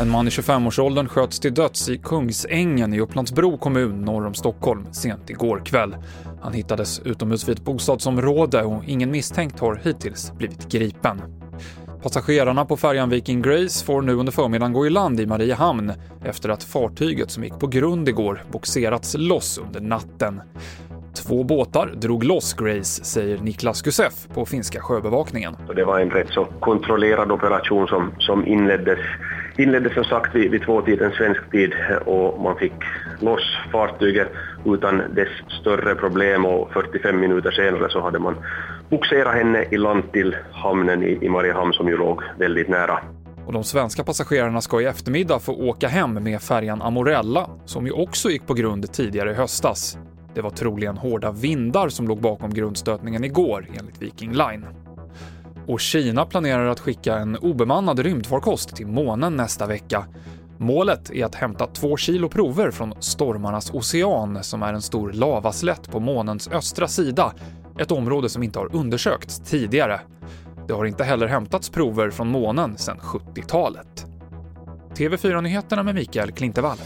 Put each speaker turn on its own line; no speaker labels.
En man i 25-årsåldern sköts till döds i Kungsängen i Upplandsbro kommun norr om Stockholm sent igår kväll. Han hittades utomhus vid ett bostadsområde och ingen misstänkt har hittills blivit gripen. Passagerarna på färjan Viking Grace får nu under förmiddagen gå i land i Mariehamn efter att fartyget som gick på grund igår boxerats loss under natten. Två båtar drog loss Grace, säger Niklas Gusef på finska sjöbevakningen.
Det var en rätt så kontrollerad operation som, som inleddes, inleddes som sagt vid, vid tvåtiden svensk tid och man fick loss fartyget utan dess större problem och 45 minuter senare så hade man boxerat henne i land till hamnen i, i Mariehamn som ju låg väldigt nära.
Och de svenska passagerarna ska i eftermiddag få åka hem med färjan Amorella, som ju också gick på grund tidigare i höstas. Det var troligen hårda vindar som låg bakom grundstötningen igår, enligt Viking Line. Och Kina planerar att skicka en obemannad rymdfarkost till månen nästa vecka. Målet är att hämta två kilo prover från Stormarnas ocean, som är en stor lavaslätt på månens östra sida, ett område som inte har undersökts tidigare. Det har inte heller hämtats prover från månen sedan 70-talet. TV4-nyheterna med Mikael Klintevall.